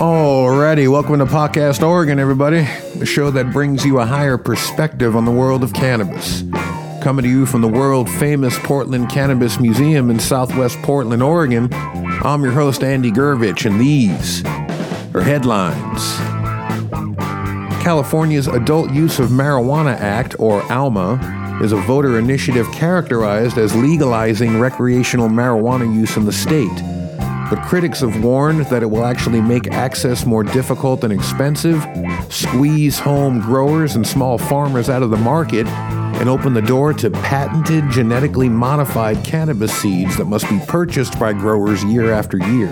Alrighty, welcome to Podcast Oregon, everybody. The show that brings you a higher perspective on the world of cannabis. Coming to you from the world famous Portland Cannabis Museum in southwest Portland, Oregon, I'm your host, Andy Gervich, and these are headlines. California's Adult Use of Marijuana Act, or AUMA, is a voter initiative characterized as legalizing recreational marijuana use in the state but critics have warned that it will actually make access more difficult and expensive, squeeze home growers and small farmers out of the market, and open the door to patented genetically modified cannabis seeds that must be purchased by growers year after year.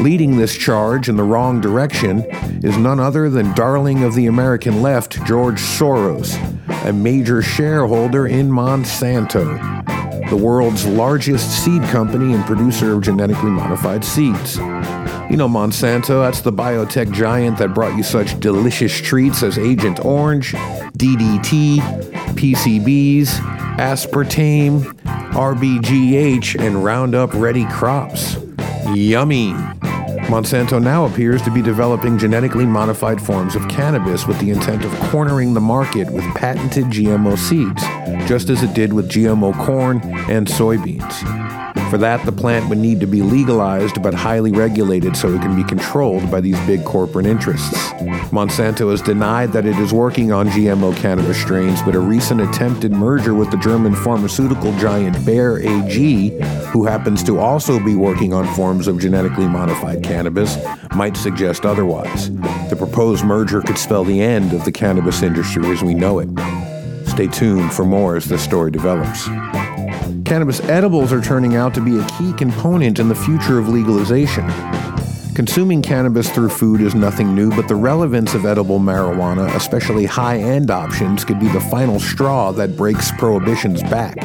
Leading this charge in the wrong direction is none other than darling of the American left, George Soros, a major shareholder in Monsanto the world's largest seed company and producer of genetically modified seeds. You know Monsanto, that's the biotech giant that brought you such delicious treats as Agent Orange, DDT, PCBs, aspartame, RBGH, and Roundup Ready crops. Yummy! Monsanto now appears to be developing genetically modified forms of cannabis with the intent of cornering the market with patented GMO seeds, just as it did with GMO corn and soybeans. For that, the plant would need to be legalized but highly regulated so it can be controlled by these big corporate interests. Monsanto has denied that it is working on GMO cannabis strains, but a recent attempted merger with the German pharmaceutical giant Bayer AG, who happens to also be working on forms of genetically modified cannabis, might suggest otherwise. The proposed merger could spell the end of the cannabis industry as we know it. Stay tuned for more as this story develops. Cannabis edibles are turning out to be a key component in the future of legalization. Consuming cannabis through food is nothing new, but the relevance of edible marijuana, especially high end options, could be the final straw that breaks prohibition's back.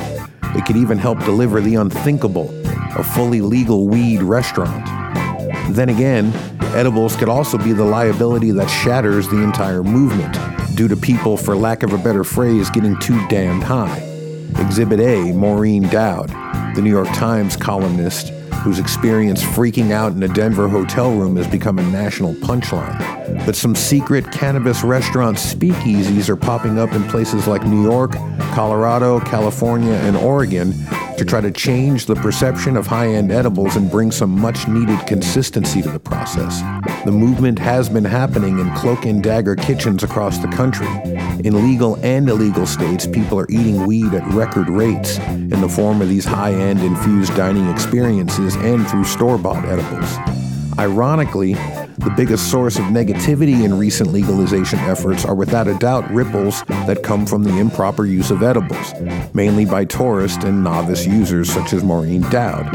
It could even help deliver the unthinkable a fully legal weed restaurant. Then again, edibles could also be the liability that shatters the entire movement, due to people, for lack of a better phrase, getting too damned high. Exhibit A, Maureen Dowd, the New York Times columnist whose experience freaking out in a Denver hotel room has become a national punchline. But some secret cannabis restaurant speakeasies are popping up in places like New York, Colorado, California, and Oregon to try to change the perception of high end edibles and bring some much needed consistency to the process. The movement has been happening in cloak and dagger kitchens across the country. In legal and illegal states, people are eating weed at record rates in the form of these high end infused dining experiences and through store bought edibles. Ironically, the biggest source of negativity in recent legalization efforts are without a doubt ripples that come from the improper use of edibles, mainly by tourist and novice users such as Maureen Dowd.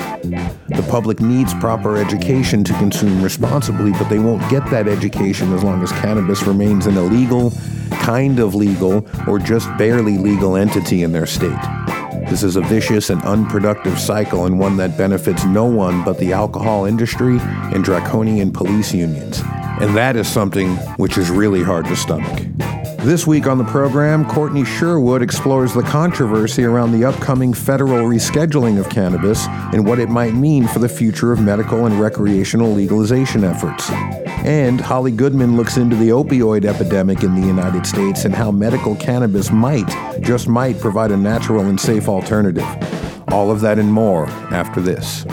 The public needs proper education to consume responsibly, but they won't get that education as long as cannabis remains an illegal, kind of legal, or just barely legal entity in their state. This is a vicious and unproductive cycle and one that benefits no one but the alcohol industry and draconian police unions. And that is something which is really hard to stomach. This week on the program, Courtney Sherwood explores the controversy around the upcoming federal rescheduling of cannabis and what it might mean for the future of medical and recreational legalization efforts. And Holly Goodman looks into the opioid epidemic in the United States and how medical cannabis might, just might, provide a natural and safe alternative. All of that and more after this.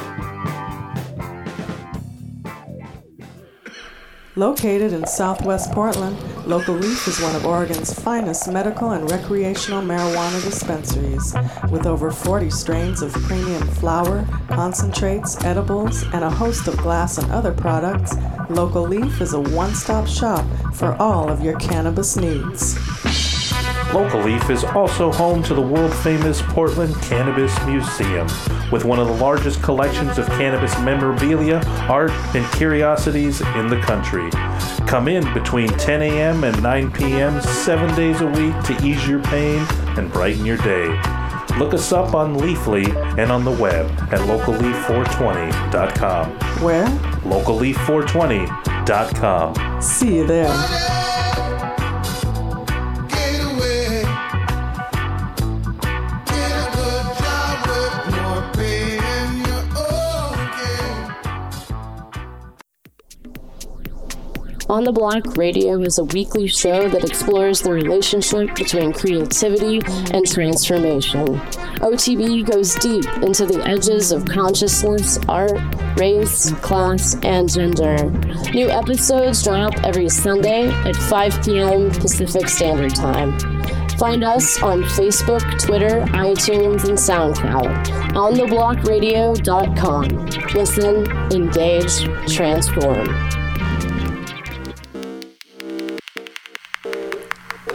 Located in southwest Portland, Local Leaf is one of Oregon's finest medical and recreational marijuana dispensaries. With over 40 strains of premium flower, concentrates, edibles, and a host of glass and other products, Local Leaf is a one stop shop for all of your cannabis needs. Local Leaf is also home to the world famous Portland Cannabis Museum, with one of the largest collections of cannabis memorabilia, art, and curiosities in the country. Come in between 10 a.m. and 9 p.m. seven days a week to ease your pain and brighten your day. Look us up on Leafly and on the web at localleaf420.com. Where? Localleaf420.com. See you there. On the Block Radio is a weekly show that explores the relationship between creativity and transformation. OTB goes deep into the edges of consciousness, art, race, class, and gender. New episodes drop every Sunday at 5 p.m. Pacific Standard Time. Find us on Facebook, Twitter, iTunes, and SoundCloud. OnTheBlockRadio.com. Listen, engage, transform.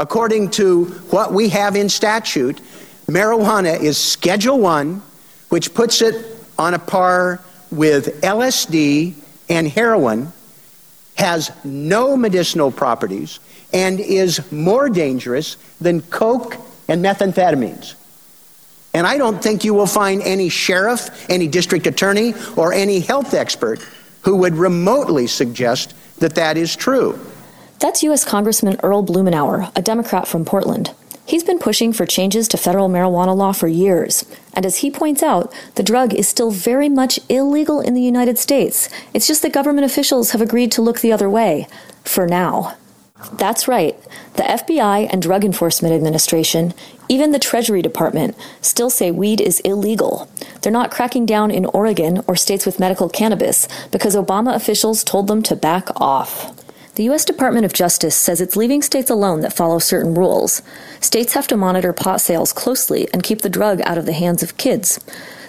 According to what we have in statute, marijuana is Schedule 1, which puts it on a par with LSD and heroin, has no medicinal properties, and is more dangerous than coke and methamphetamines. And I don't think you will find any sheriff, any district attorney, or any health expert who would remotely suggest that that is true. That's U.S. Congressman Earl Blumenauer, a Democrat from Portland. He's been pushing for changes to federal marijuana law for years. And as he points out, the drug is still very much illegal in the United States. It's just that government officials have agreed to look the other way. For now. That's right. The FBI and Drug Enforcement Administration, even the Treasury Department, still say weed is illegal. They're not cracking down in Oregon or states with medical cannabis because Obama officials told them to back off. The U.S. Department of Justice says it's leaving states alone that follow certain rules. States have to monitor pot sales closely and keep the drug out of the hands of kids.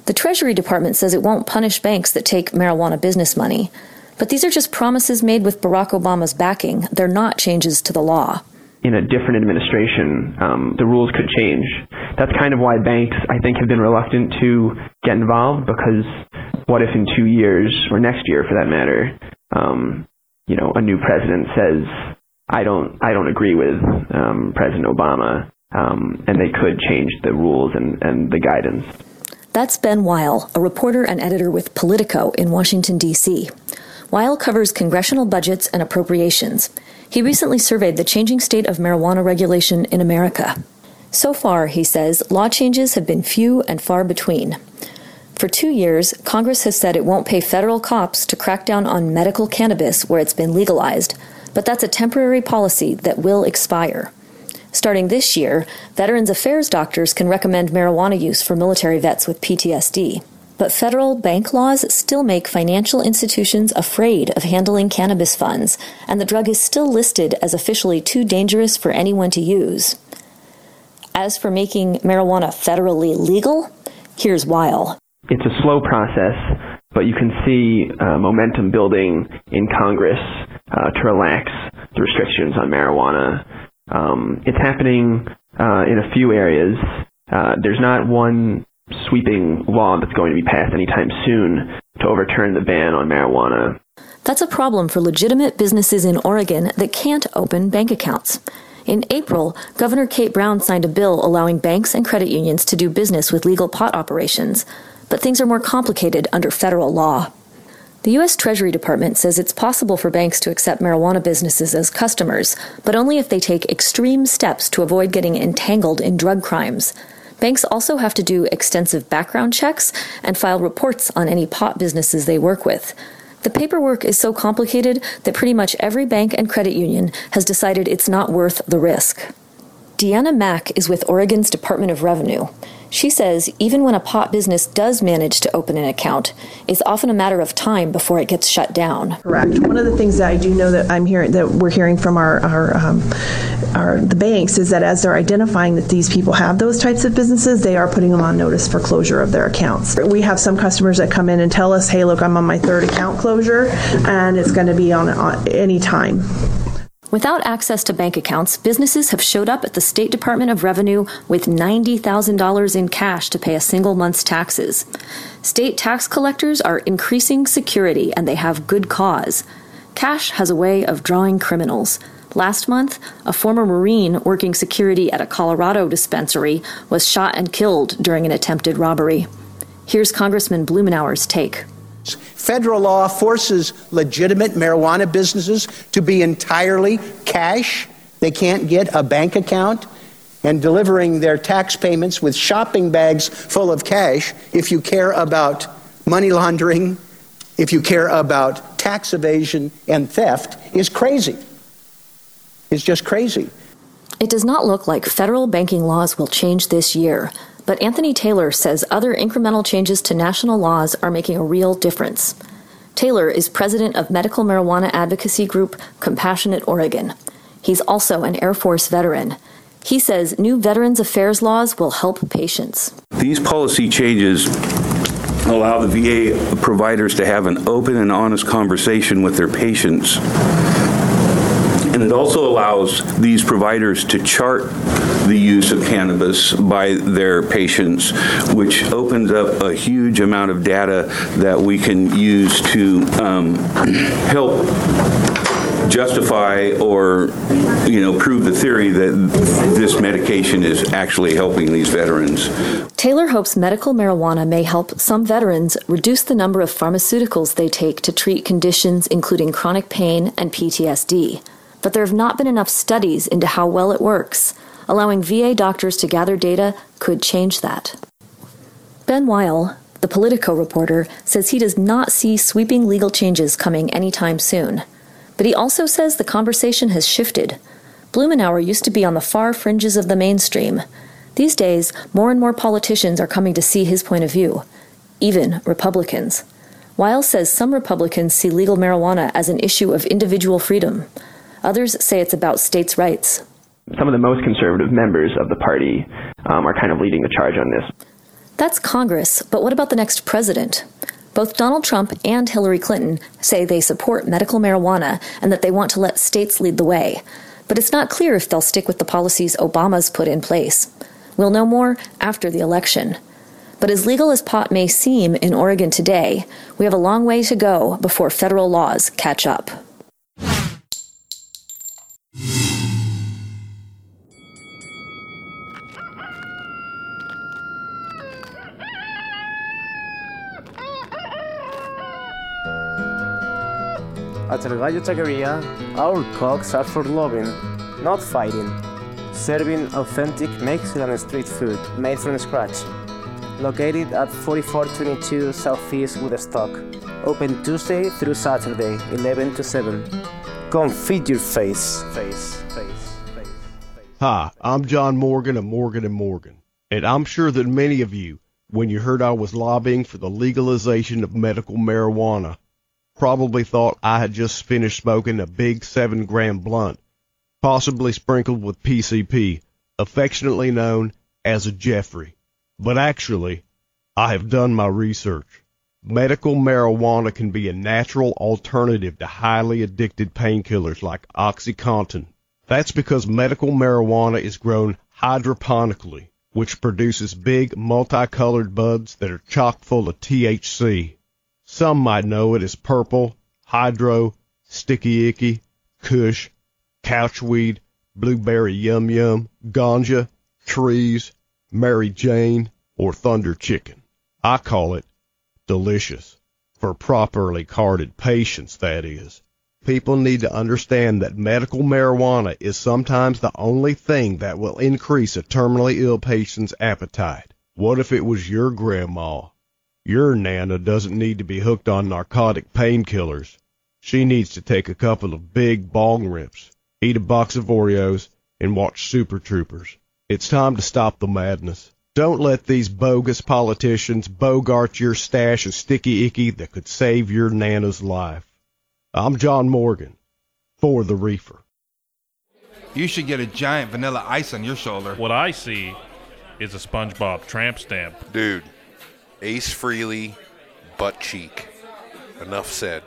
The Treasury Department says it won't punish banks that take marijuana business money. But these are just promises made with Barack Obama's backing. They're not changes to the law. In a different administration, um, the rules could change. That's kind of why banks, I think, have been reluctant to get involved because what if in two years, or next year for that matter, um, you know, a new president says, I don't, I don't agree with um, President Obama, um, and they could change the rules and, and the guidance. That's Ben Weil, a reporter and editor with Politico in Washington, D.C. Weil covers congressional budgets and appropriations. He recently surveyed the changing state of marijuana regulation in America. So far, he says, law changes have been few and far between. For two years, Congress has said it won't pay federal cops to crack down on medical cannabis where it's been legalized, but that's a temporary policy that will expire. Starting this year, Veterans Affairs doctors can recommend marijuana use for military vets with PTSD. But federal bank laws still make financial institutions afraid of handling cannabis funds, and the drug is still listed as officially too dangerous for anyone to use. As for making marijuana federally legal, here's Weil. It's a slow process, but you can see uh, momentum building in Congress uh, to relax the restrictions on marijuana. Um, it's happening uh, in a few areas. Uh, there's not one sweeping law that's going to be passed anytime soon to overturn the ban on marijuana. That's a problem for legitimate businesses in Oregon that can't open bank accounts. In April, Governor Kate Brown signed a bill allowing banks and credit unions to do business with legal pot operations, but things are more complicated under federal law. The U.S. Treasury Department says it's possible for banks to accept marijuana businesses as customers, but only if they take extreme steps to avoid getting entangled in drug crimes. Banks also have to do extensive background checks and file reports on any pot businesses they work with. The paperwork is so complicated that pretty much every bank and credit union has decided it's not worth the risk. Deanna Mack is with Oregon's Department of Revenue. She says even when a pot business does manage to open an account, it's often a matter of time before it gets shut down. Correct. One of the things that I do know that I'm hearing that we're hearing from our our, um, our the banks is that as they're identifying that these people have those types of businesses, they are putting them on notice for closure of their accounts. We have some customers that come in and tell us, "Hey, look, I'm on my third account closure, and it's going to be on, on any time." Without access to bank accounts, businesses have showed up at the State Department of Revenue with $90,000 in cash to pay a single month's taxes. State tax collectors are increasing security and they have good cause. Cash has a way of drawing criminals. Last month, a former Marine working security at a Colorado dispensary was shot and killed during an attempted robbery. Here's Congressman Blumenauer's take. Federal law forces legitimate marijuana businesses to be entirely cash. They can't get a bank account and delivering their tax payments with shopping bags full of cash if you care about money laundering, if you care about tax evasion and theft, is crazy. It's just crazy. It does not look like federal banking laws will change this year, but Anthony Taylor says other incremental changes to national laws are making a real difference. Taylor is president of medical marijuana advocacy group Compassionate Oregon. He's also an Air Force veteran. He says new Veterans Affairs laws will help patients. These policy changes allow the VA providers to have an open and honest conversation with their patients. And it also allows these providers to chart the use of cannabis by their patients, which opens up a huge amount of data that we can use to um, help justify or you know prove the theory that this medication is actually helping these veterans. Taylor hopes medical marijuana may help some veterans reduce the number of pharmaceuticals they take to treat conditions including chronic pain and PTSD. But there have not been enough studies into how well it works. Allowing VA doctors to gather data could change that. Ben Weil, the Politico reporter, says he does not see sweeping legal changes coming anytime soon. But he also says the conversation has shifted. Blumenauer used to be on the far fringes of the mainstream. These days, more and more politicians are coming to see his point of view, even Republicans. Weil says some Republicans see legal marijuana as an issue of individual freedom. Others say it's about states' rights. Some of the most conservative members of the party um, are kind of leading the charge on this. That's Congress, but what about the next president? Both Donald Trump and Hillary Clinton say they support medical marijuana and that they want to let states lead the way. But it's not clear if they'll stick with the policies Obama's put in place. We'll know more after the election. But as legal as pot may seem in Oregon today, we have a long way to go before federal laws catch up. At El Gallo Taqueria, our cooks are for loving, not fighting. Serving authentic Mexican street food made from scratch. Located at 4422 Southeast Woodstock. Open Tuesday through Saturday, 11 to 7. Come feed your face. Face, face, face. Hi, I'm John Morgan of Morgan and Morgan, and I'm sure that many of you, when you heard I was lobbying for the legalization of medical marijuana, probably thought I had just finished smoking a big seven gram blunt, possibly sprinkled with PCP, affectionately known as a Jeffrey. But actually, I have done my research. Medical marijuana can be a natural alternative to highly addicted painkillers like OxyContin. That's because medical marijuana is grown hydroponically, which produces big multicolored buds that are chock full of THC. Some might know it as purple, hydro, sticky icky, kush, couchweed, blueberry yum yum, ganja, trees, Mary Jane, or thunder chicken. I call it delicious. For properly carded patients, that is. People need to understand that medical marijuana is sometimes the only thing that will increase a terminally ill patient's appetite. What if it was your grandma? Your Nana doesn't need to be hooked on narcotic painkillers. She needs to take a couple of big bong rips, eat a box of Oreos, and watch Super Troopers. It's time to stop the madness. Don't let these bogus politicians bogart your stash of sticky icky that could save your Nana's life. I'm John Morgan for the Reefer. You should get a giant vanilla ice on your shoulder. What I see is a SpongeBob tramp stamp. Dude, Ace Frehley, butt cheek. Enough said.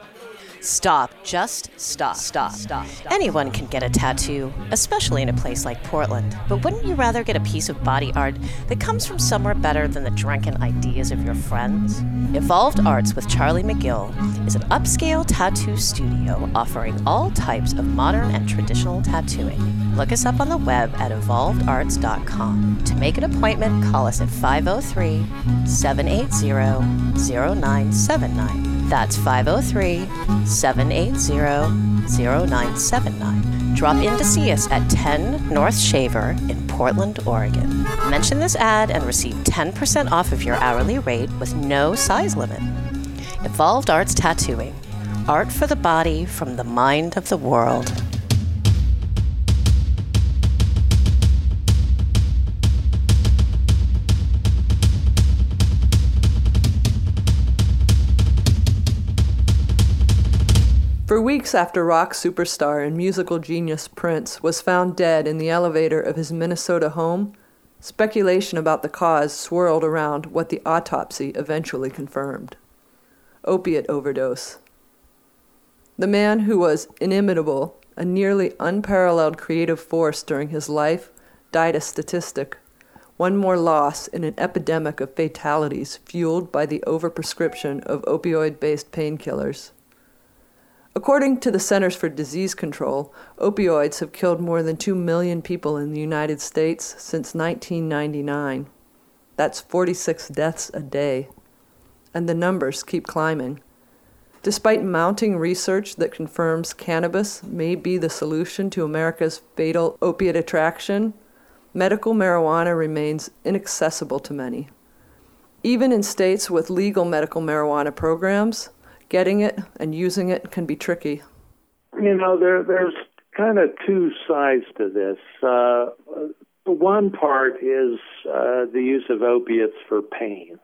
Stop. Just stop. Stop. Stop. Anyone can get a tattoo, especially in a place like Portland. But wouldn't you rather get a piece of body art that comes from somewhere better than the drunken ideas of your friends? Evolved Arts with Charlie McGill is an upscale tattoo studio offering all types of modern and traditional tattooing. Look us up on the web at evolvedarts.com. To make an appointment, call us at 503 780 0979. That's 503 780 0979. Drop in to see us at 10 North Shaver in Portland, Oregon. Mention this ad and receive 10% off of your hourly rate with no size limit. Evolved Arts Tattooing. Art for the body from the mind of the world. For weeks after rock superstar and musical genius Prince was found dead in the elevator of his Minnesota home, speculation about the cause swirled around what the autopsy eventually confirmed opiate overdose. The man who was inimitable, a nearly unparalleled creative force during his life, died a statistic. One more loss in an epidemic of fatalities fueled by the overprescription of opioid based painkillers. According to the Centers for Disease Control, opioids have killed more than 2 million people in the United States since 1999. That's 46 deaths a day. And the numbers keep climbing. Despite mounting research that confirms cannabis may be the solution to America's fatal opiate attraction, medical marijuana remains inaccessible to many. Even in states with legal medical marijuana programs, getting it and using it can be tricky. You know, there there's kind of two sides to this. Uh, one part is uh, the use of opiates for pain.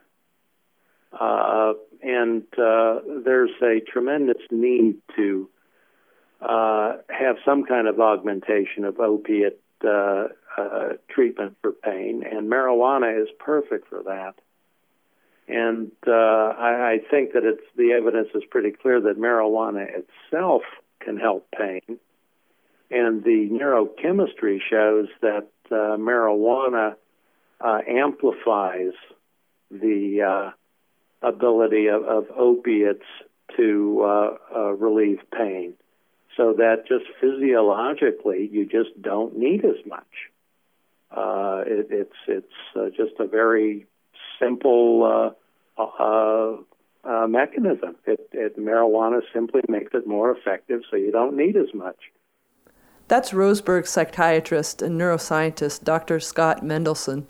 Uh, and uh, there's a tremendous need to uh, have some kind of augmentation of opiate uh, treatment for pain, and marijuana is perfect for that. And uh, I, I think that it's the evidence is pretty clear that marijuana itself can help pain, and the neurochemistry shows that uh, marijuana uh, amplifies the uh, ability of, of, opiates to uh, uh, relieve pain, so that just physiologically you just don't need as much. It, it's it's just a very simple uh, uh, mechanism. It, it, marijuana simply makes it more effective, so you don't need as much. That's Roseburg psychiatrist and neuroscientist Dr. Scott Mendelson.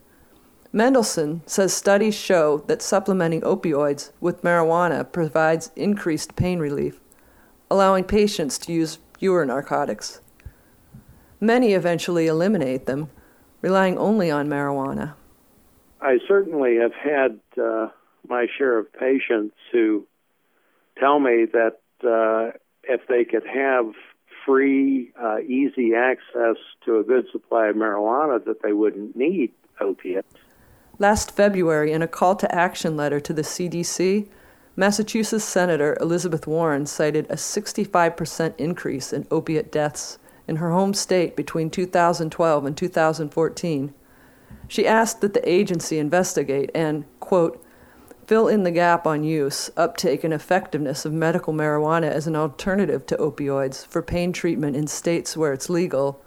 Mendelson says studies show that supplementing opioids with marijuana provides increased pain relief, allowing patients to use fewer narcotics. Many eventually eliminate them, relying only on marijuana. I certainly have had uh, my share of patients who tell me that uh, if they could have free, uh, easy access to a good supply of marijuana, that they wouldn't need opiates. Last February, in a call to action letter to the CDC, Massachusetts Senator Elizabeth Warren cited a 65% increase in opiate deaths in her home state between 2012 and 2014. She asked that the agency investigate and, quote, fill in the gap on use, uptake, and effectiveness of medical marijuana as an alternative to opioids for pain treatment in states where it's legal,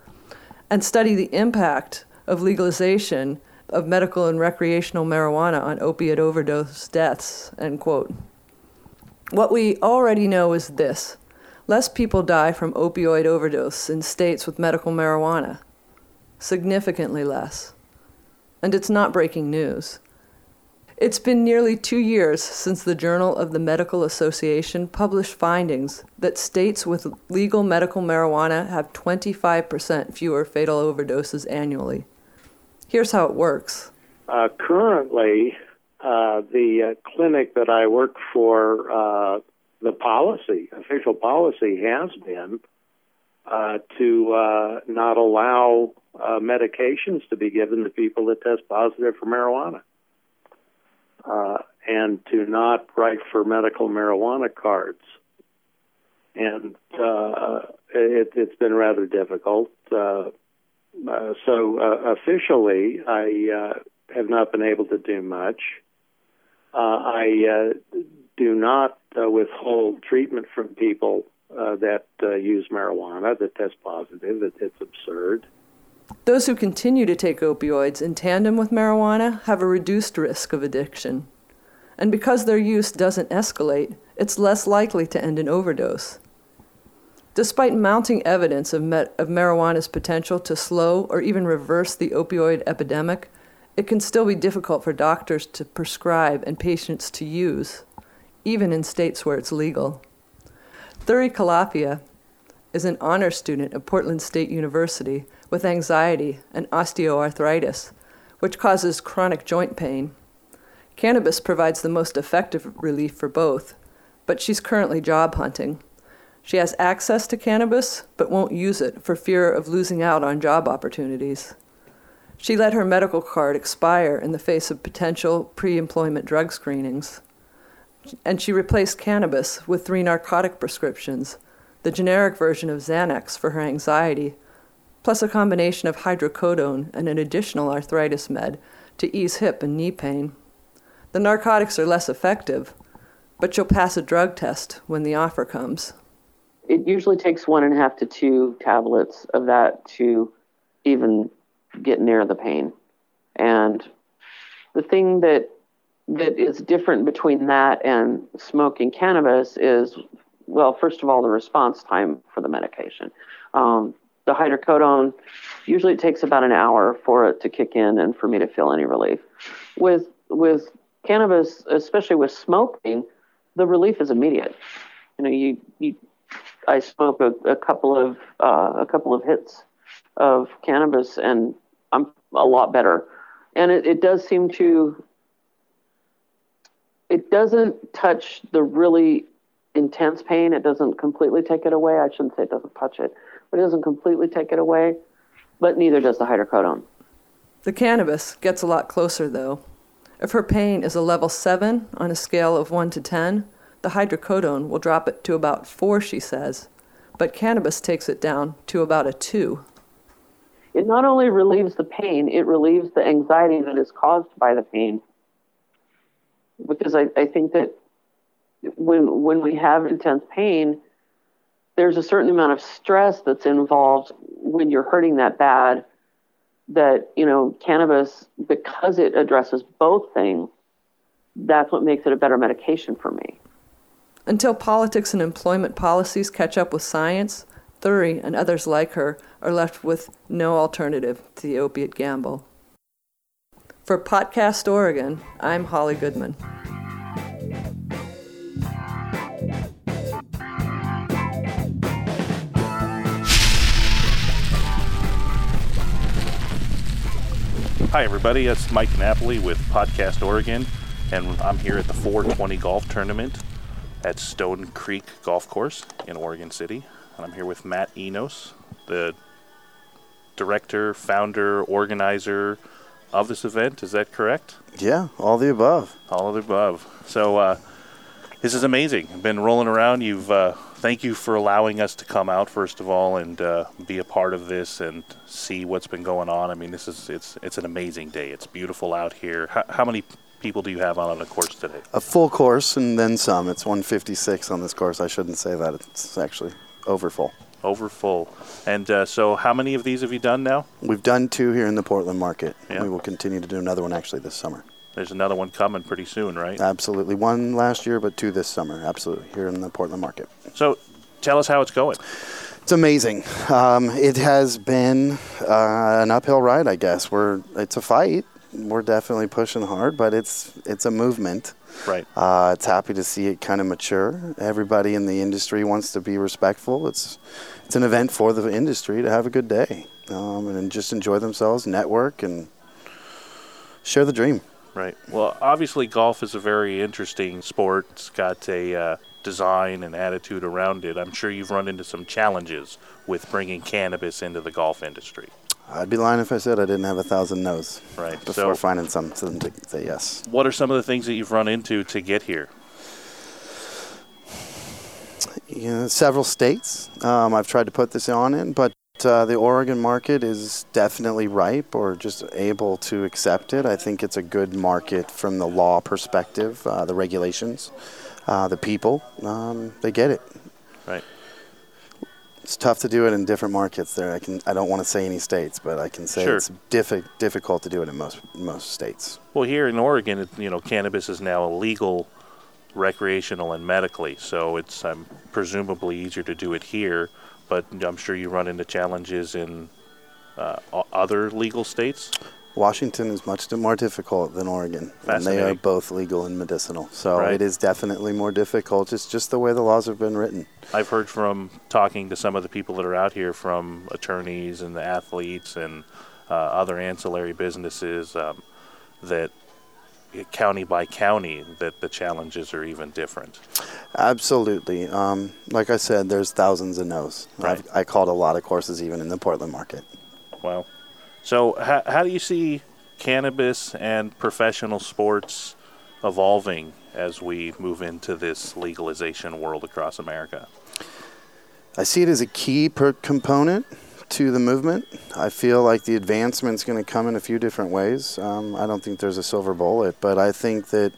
and study the impact of legalization of medical and recreational marijuana on opiate overdose deaths. End quote. What we already know is this less people die from opioid overdose in states with medical marijuana, significantly less. And it's not breaking news. It's been nearly two years since the Journal of the Medical Association published findings that states with legal medical marijuana have 25% fewer fatal overdoses annually. Here's how it works. Uh, currently, uh, the uh, clinic that I work for, uh, the policy, official policy has been uh, to uh, not allow medications to be given to people that test positive for marijuana uh, and to not write for medical marijuana cards. and uh, it, it's been rather difficult. Uh, uh, so uh, officially, I uh, have not been able to do much. Uh, I uh, do not withhold treatment from people uh, that use marijuana that test positive. It, it's absurd. Those who continue to take opioids in tandem with marijuana have a reduced risk of addiction. And because their use doesn't escalate, it's less likely to end in overdose. Despite mounting evidence of, met- of marijuana's potential to slow or even reverse the opioid epidemic, it can still be difficult for doctors to prescribe and patients to use, even in states where it's legal. Thuri Kalapia is an honor student at Portland State University with anxiety and osteoarthritis, which causes chronic joint pain. Cannabis provides the most effective relief for both, but she's currently job hunting. She has access to cannabis, but won't use it for fear of losing out on job opportunities. She let her medical card expire in the face of potential pre employment drug screenings. And she replaced cannabis with three narcotic prescriptions the generic version of Xanax for her anxiety, plus a combination of hydrocodone and an additional arthritis med to ease hip and knee pain. The narcotics are less effective, but you'll pass a drug test when the offer comes. It usually takes one and a half to two tablets of that to even get near the pain. And the thing that that is different between that and smoking cannabis is, well, first of all, the response time for the medication. Um, the hydrocodone usually it takes about an hour for it to kick in and for me to feel any relief. With with cannabis, especially with smoking, the relief is immediate. You know, you you I smoke a, a couple of uh, a couple of hits of cannabis and I'm a lot better. And it, it does seem to, it doesn't touch the really intense pain. It doesn't completely take it away. I shouldn't say it doesn't touch it, but it doesn't completely take it away. But neither does the hydrocodone. The cannabis gets a lot closer though. If her pain is a level 7 on a scale of 1 to 10, the hydrocodone will drop it to about 4, she says. But cannabis takes it down to about a 2 it not only relieves the pain, it relieves the anxiety that is caused by the pain. Because I, I think that when when we have intense pain, there's a certain amount of stress that's involved when you're hurting that bad. That you know, cannabis because it addresses both things, that's what makes it a better medication for me. Until politics and employment policies catch up with science, thury and others like her are left with no alternative to the opiate gamble. For Podcast Oregon, I'm Holly Goodman. Hi, everybody. It's Mike Napoli with Podcast Oregon, and I'm here at the 420 Golf Tournament at Stone Creek Golf Course in Oregon City. And I'm here with Matt Enos, the director, founder, organizer of this event. Is that correct? Yeah, all the above. All of the above. So uh, this is amazing. I've been rolling around. You've uh, thank you for allowing us to come out first of all and uh, be a part of this and see what's been going on. I mean, this is it's it's an amazing day. It's beautiful out here. How, how many people do you have on the course today? A full course and then some. It's 156 on this course. I shouldn't say that. It's actually over full. Over full. And uh, so, how many of these have you done now? We've done two here in the Portland market. Yeah. We will continue to do another one actually this summer. There's another one coming pretty soon, right? Absolutely. One last year, but two this summer. Absolutely. Here in the Portland market. So, tell us how it's going. It's amazing. Um, it has been uh, an uphill ride, I guess. We're it's a fight. We're definitely pushing hard, but it's it's a movement. Right. Uh, it's happy to see it kind of mature. Everybody in the industry wants to be respectful. It's it's an event for the industry to have a good day um, and just enjoy themselves, network, and share the dream. Right. Well, obviously, golf is a very interesting sport. It's got a uh, design and attitude around it. I'm sure you've run into some challenges with bringing cannabis into the golf industry. I'd be lying if I said I didn't have a thousand no's. Right. Before so, finding something to say yes. What are some of the things that you've run into to get here? you know, several states. Um, I've tried to put this on in, but uh, the Oregon market is definitely ripe or just able to accept it. I think it's a good market from the law perspective, uh, the regulations, uh, the people. Um, they get it. Right. It's tough to do it in different markets. There, I can. I don't want to say any states, but I can say Sure. it's diffi- difficult to do it in most most states. Well, here in Oregon, it, you know, cannabis is now illegal, recreational and medically. So it's um, presumably easier to do it here. But I'm sure you run into challenges in uh, other legal states. Washington is much more difficult than Oregon, and they are both legal and medicinal. So Right. it is definitely more difficult. It's just the way the laws have been written. I've heard from talking to some of the people that are out here, from attorneys and the athletes and uh, other ancillary businesses, um, that county by county, that the challenges are even different. Absolutely. Um, like I said, there's thousands of no's. I've, I called a lot of courses even in the Portland market. Well, so how, how do you see cannabis and professional sports evolving as we move into this legalization world across America? I see it as a key per component to the movement. I feel like the advancement's going to come in a few different ways. Um, I don't think there's a silver bullet, but I think that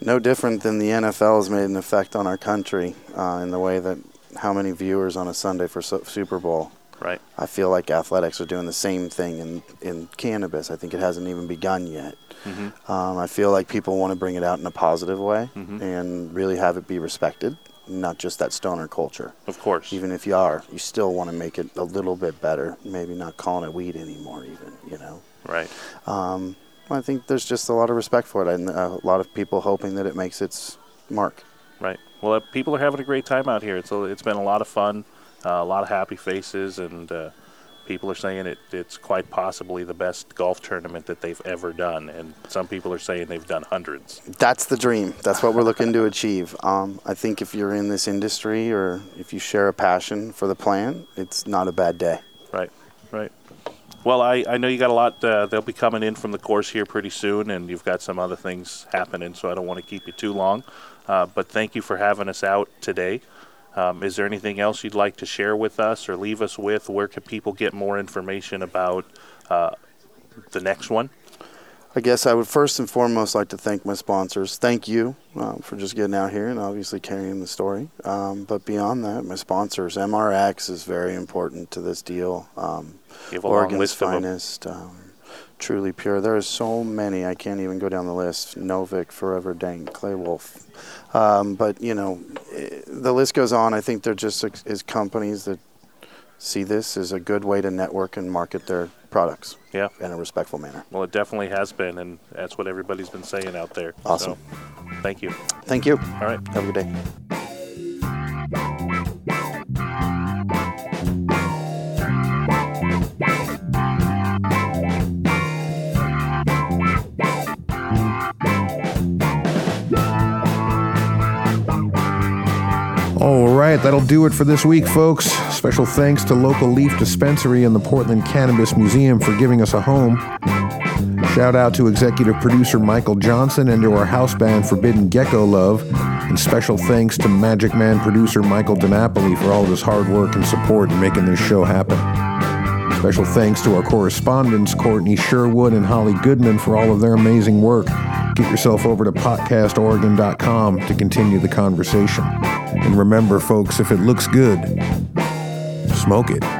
no different than the NFL has made an effect on our country uh, in the way that how many viewers on a Sunday for Su- Super Bowl. Right. I feel like athletics are doing the same thing in, in cannabis. I think it hasn't even begun yet. Mhm. Um, I feel like people want to bring it out in a positive way Mhm. and really have it be respected, not just that stoner culture. Of course. Even if you are, you still want to make it a little bit better. Maybe not calling it weed anymore, even, you know? Right. Um, I think there's just a lot of respect for it and a lot of people hoping that it makes its mark. Right. Well, uh, people are having a great time out here. It's a, it's been a lot of fun, uh, a lot of happy faces, and uh, people are saying it, it's quite possibly the best golf tournament that they've ever done. And some people are saying they've done hundreds. That's the dream. That's what we're looking to achieve. Um, I think if you're in this industry or if you share a passion for the plan, it's not a bad day. Right. Right. Well, I, I know you got a lot. Uh, they'll be coming in from the course here pretty soon, and you've got some other things happening, so I don't want to keep you too long. Uh, but thank you for having us out today. Um, is there anything else you'd like to share with us or leave us with? Where can people get more information about uh, the next one? I guess I would first and foremost like to thank my sponsors. Thank you um, for just getting out here and obviously carrying the story. Um, but beyond that, my sponsors, MRX is very important to this deal. Um, You have a long Oregon's list of 'em. finest, um, truly pure. There are so many. I can't even go down the list. Novik, Forever Dank, Clay Wolf. Um, but you know, eh, the list goes on. I think they're just is companies that see this as a good way to network and market their products. Yeah. In a respectful manner. Well, it definitely has been, and that's what everybody's been saying out there. Awesome. So, thank you. Thank you. All right. Have a good day. Right, that'll do it for this week, folks. Special thanks to local Leaf Dispensary and the Portland Cannabis Museum for giving us a home. Shout out to executive producer Michael Johnson and to our house band Forbidden Gecko Love. And special thanks to Magic Man producer Michael DiNapoli for all of his hard work and support in making this show happen. Special thanks to our correspondents Courtney Sherwood and Holly Goodman for all of their amazing work. Get yourself over to podcastoregon.com to continue the conversation. And remember, folks, if it looks good, smoke it.